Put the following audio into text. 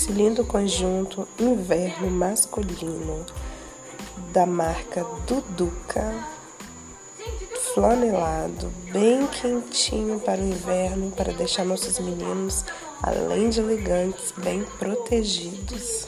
esse lindo conjunto inverno masculino da marca Duduca, flanelado, bem quentinho para o inverno, para deixar nossos meninos, além de elegantes, bem protegidos.